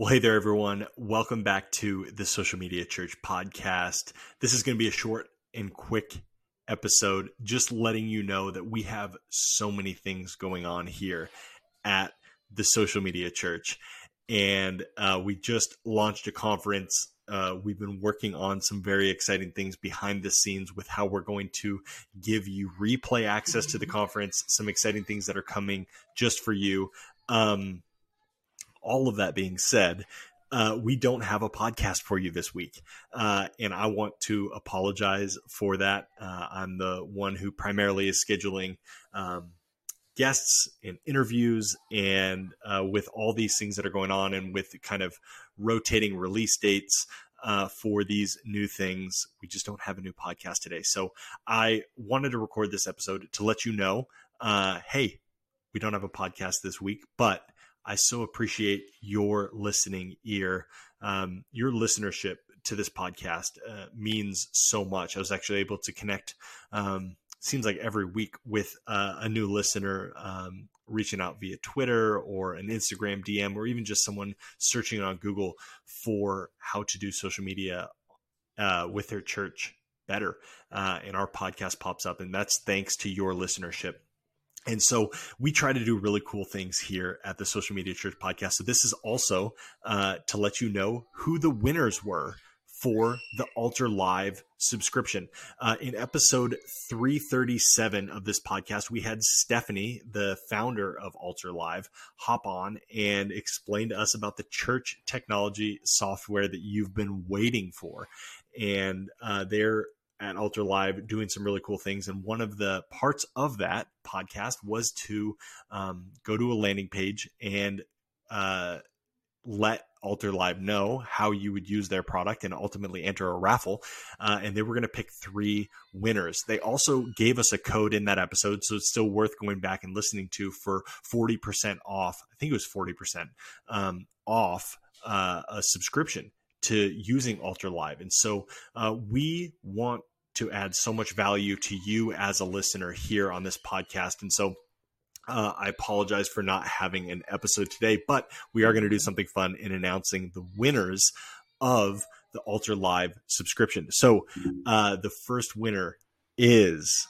Well, hey there, everyone. Welcome back to the Social Media Church podcast. This is going to be a short and quick episode, just letting you know that we have so many things going on here at the Social Media Church. And uh, we just launched a conference. Uh, we've been working on some very exciting things behind the scenes with how we're going to give you replay access to the conference, some exciting things that are coming just for you. Um, all of that being said, uh, we don't have a podcast for you this week. Uh, and I want to apologize for that. Uh, I'm the one who primarily is scheduling um, guests and interviews, and uh, with all these things that are going on, and with kind of rotating release dates. Uh, for these new things, we just don't have a new podcast today. So I wanted to record this episode to let you know uh, hey, we don't have a podcast this week, but I so appreciate your listening ear. Um, your listenership to this podcast uh, means so much. I was actually able to connect, um, seems like every week, with uh, a new listener um, reaching out via Twitter or an Instagram DM, or even just someone searching on Google for how to do social media uh, with their church better. Uh, and our podcast pops up, and that's thanks to your listenership. And so we try to do really cool things here at the Social Media Church podcast. So this is also uh, to let you know who the winners were for the Altar Live subscription. Uh, in episode 337 of this podcast, we had Stephanie, the founder of Altar Live, hop on and explain to us about the church technology software that you've been waiting for. And uh, they're at Altar Live doing some really cool things. And one of the parts of that podcast was to um, go to a landing page and uh, let Altar Live know how you would use their product and ultimately enter a raffle. Uh, and they were going to pick three winners. They also gave us a code in that episode, so it's still worth going back and listening to for 40% off. I think it was 40% um, off uh, a subscription to using Altar Live. And so uh, we want to add so much value to you as a listener here on this podcast. And so uh, I apologize for not having an episode today, but we are going to do something fun in announcing the winners of the Altar Live subscription. So uh, the first winner is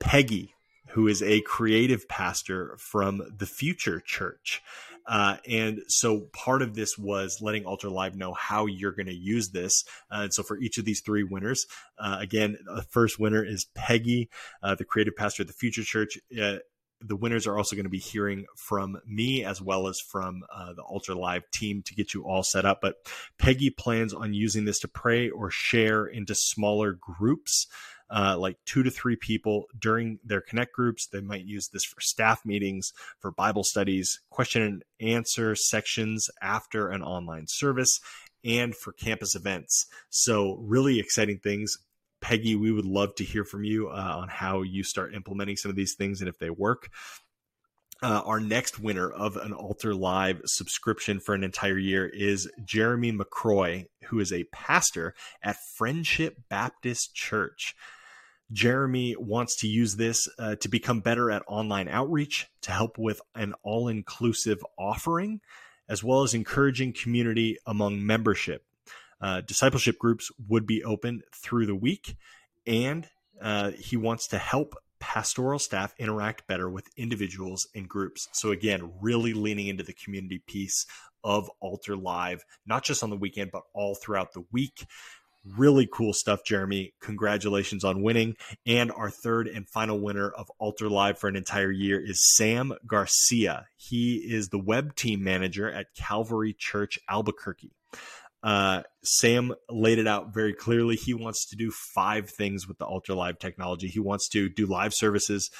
Peggy, who is a creative pastor from the Future Church. Uh, and so part of this was letting Altar Live know how you're going to use this. Uh, and so for each of these three winners, uh, again, the first winner is Peggy, uh, the creative pastor of the Future Church. Uh, the winners are also going to be hearing from me as well as from uh, the Altar Live team to get you all set up. But Peggy plans on using this to pray or share into smaller groups uh, like two to three people during their connect groups. They might use this for staff meetings, for Bible studies, question and answer sections after an online service, and for campus events. So, really exciting things. Peggy, we would love to hear from you uh, on how you start implementing some of these things and if they work. Uh, our next winner of an Altar Live subscription for an entire year is Jeremy McCroy, who is a pastor at Friendship Baptist Church. Jeremy wants to use this uh, to become better at online outreach, to help with an all inclusive offering, as well as encouraging community among membership. Uh, discipleship groups would be open through the week, and uh, he wants to help pastoral staff interact better with individuals and groups. So, again, really leaning into the community piece of Altar Live, not just on the weekend, but all throughout the week. Really cool stuff, Jeremy. Congratulations on winning. And our third and final winner of Altar Live for an entire year is Sam Garcia. He is the web team manager at Calvary Church Albuquerque. Uh, Sam laid it out very clearly. He wants to do five things with the Altar Live technology. He wants to do live services,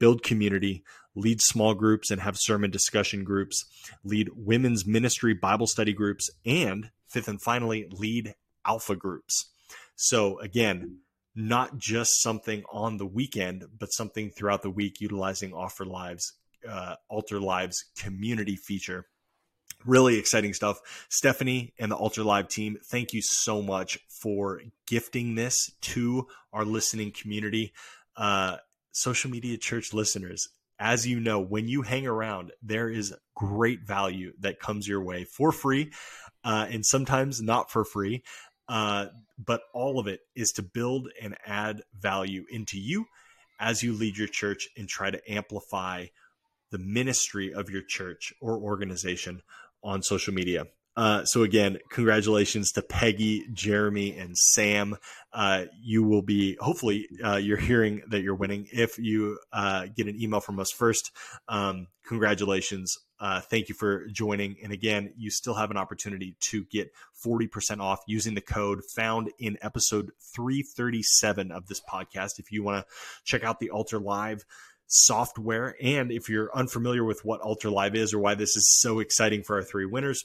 build community, lead small groups and have sermon discussion groups, lead women's ministry Bible study groups, and fifth and finally, lead alpha groups. So again, not just something on the weekend, but something throughout the week utilizing Offer Lives, uh, Altar Lives community feature. Really exciting stuff. Stephanie and the Altar Live team, thank you so much for gifting this to our listening community. Uh, social media church listeners, as you know, when you hang around, there is great value that comes your way for free, uh, and sometimes not for free. Uh, but all of it is to build and add value into you as you lead your church and try to amplify the ministry of your church or organization on social media. Uh, so again, congratulations to Peggy, Jeremy, and Sam. Uh, you will be hopefully uh, you're hearing that you're winning. If you uh, get an email from us first, um, congratulations. Uh, thank you for joining. And again, you still have an opportunity to get 40% off using the code found in episode 337 of this podcast. If you want to check out the Altar Live software, and if you're unfamiliar with what Altar Live is or why this is so exciting for our three winners,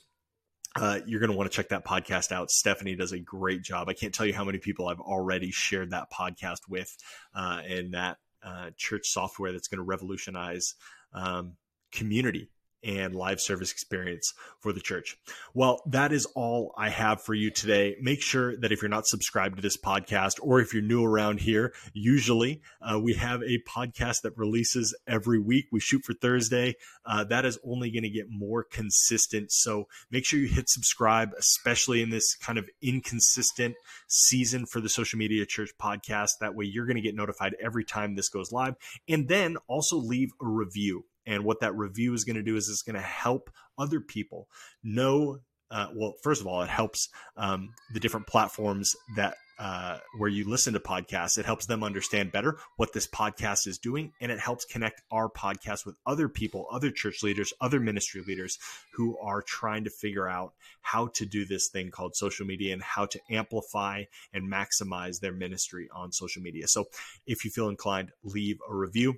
uh, you're going to want to check that podcast out. Stephanie does a great job. I can't tell you how many people I've already shared that podcast with, uh, and that uh, church software that's going to revolutionize um, community and live service experience for the church. Well, that is all I have for you today. Make sure that if you're not subscribed to this podcast or if you're new around here, usually uh, we have a podcast that releases every week. We shoot for Thursday. Uh, that is only going to get more consistent. So make sure you hit subscribe, especially in this kind of inconsistent season for the Social Media Church podcast. That way you're going to get notified every time this goes live. And then also leave a review. And what that review is going to do is it's going to help other people know. Uh, well, first of all, it helps um, the different platforms that uh, where you listen to podcasts. It helps them understand better what this podcast is doing, and it helps connect our podcast with other people, other church leaders, other ministry leaders who are trying to figure out how to do this thing called social media and how to amplify and maximize their ministry on social media. So, if you feel inclined, leave a review.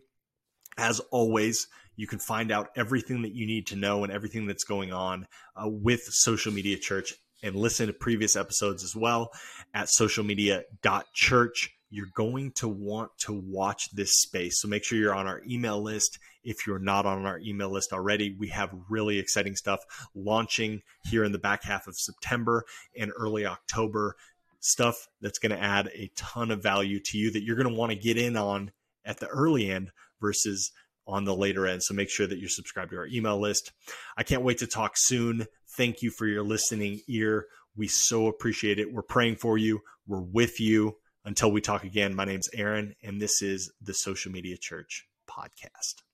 As always, you can find out everything that you need to know and everything that's going on uh, with Social Media Church and listen to previous episodes as well at socialmedia.church. You're going to want to watch this space. So make sure you're on our email list. If you're not on our email list already, we have really exciting stuff launching here in the back half of September and early October. Stuff that's going to add a ton of value to you that you're going to want to get in on at the early end versus on the later end. So make sure that you're subscribed to our email list. I can't wait to talk soon. Thank you for your listening ear. We so appreciate it. We're praying for you. We're with you. Until we talk again, my name's Aaron, and this is the Social Media Church podcast.